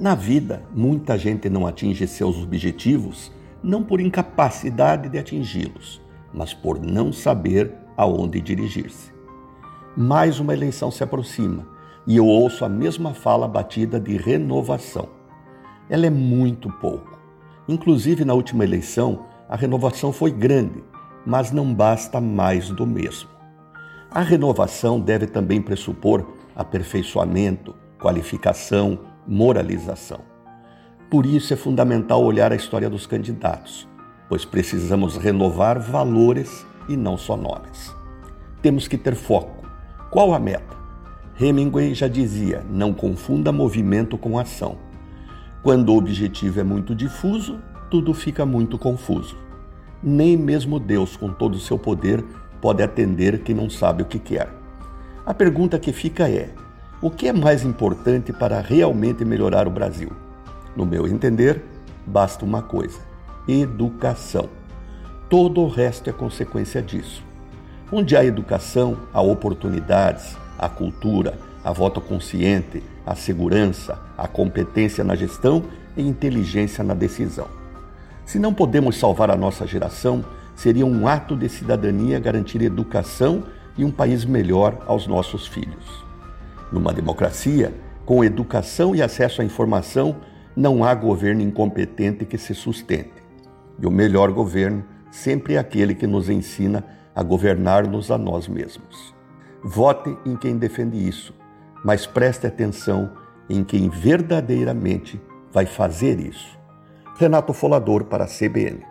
Na vida, muita gente não atinge seus objetivos não por incapacidade de atingi-los, mas por não saber aonde dirigir-se. Mais uma eleição se aproxima e eu ouço a mesma fala batida de renovação. Ela é muito pouco. Inclusive, na última eleição, a renovação foi grande, mas não basta mais do mesmo. A renovação deve também pressupor aperfeiçoamento, qualificação, moralização. Por isso é fundamental olhar a história dos candidatos, pois precisamos renovar valores e não só nomes. Temos que ter foco. Qual a meta? Hemingway já dizia: não confunda movimento com ação. Quando o objetivo é muito difuso, tudo fica muito confuso. Nem mesmo Deus, com todo o seu poder, pode atender quem não sabe o que quer. A pergunta que fica é: o que é mais importante para realmente melhorar o Brasil? No meu entender, basta uma coisa: educação. Todo o resto é consequência disso. Onde há educação, há oportunidades, a cultura, a voto consciente, a segurança, a competência na gestão e inteligência na decisão. Se não podemos salvar a nossa geração, seria um ato de cidadania garantir educação e um país melhor aos nossos filhos. Numa democracia, com educação e acesso à informação, não há governo incompetente que se sustente. E o melhor governo sempre é aquele que nos ensina a governar-nos a nós mesmos. Vote em quem defende isso, mas preste atenção em quem verdadeiramente vai fazer isso. Renato Folador para a CBN.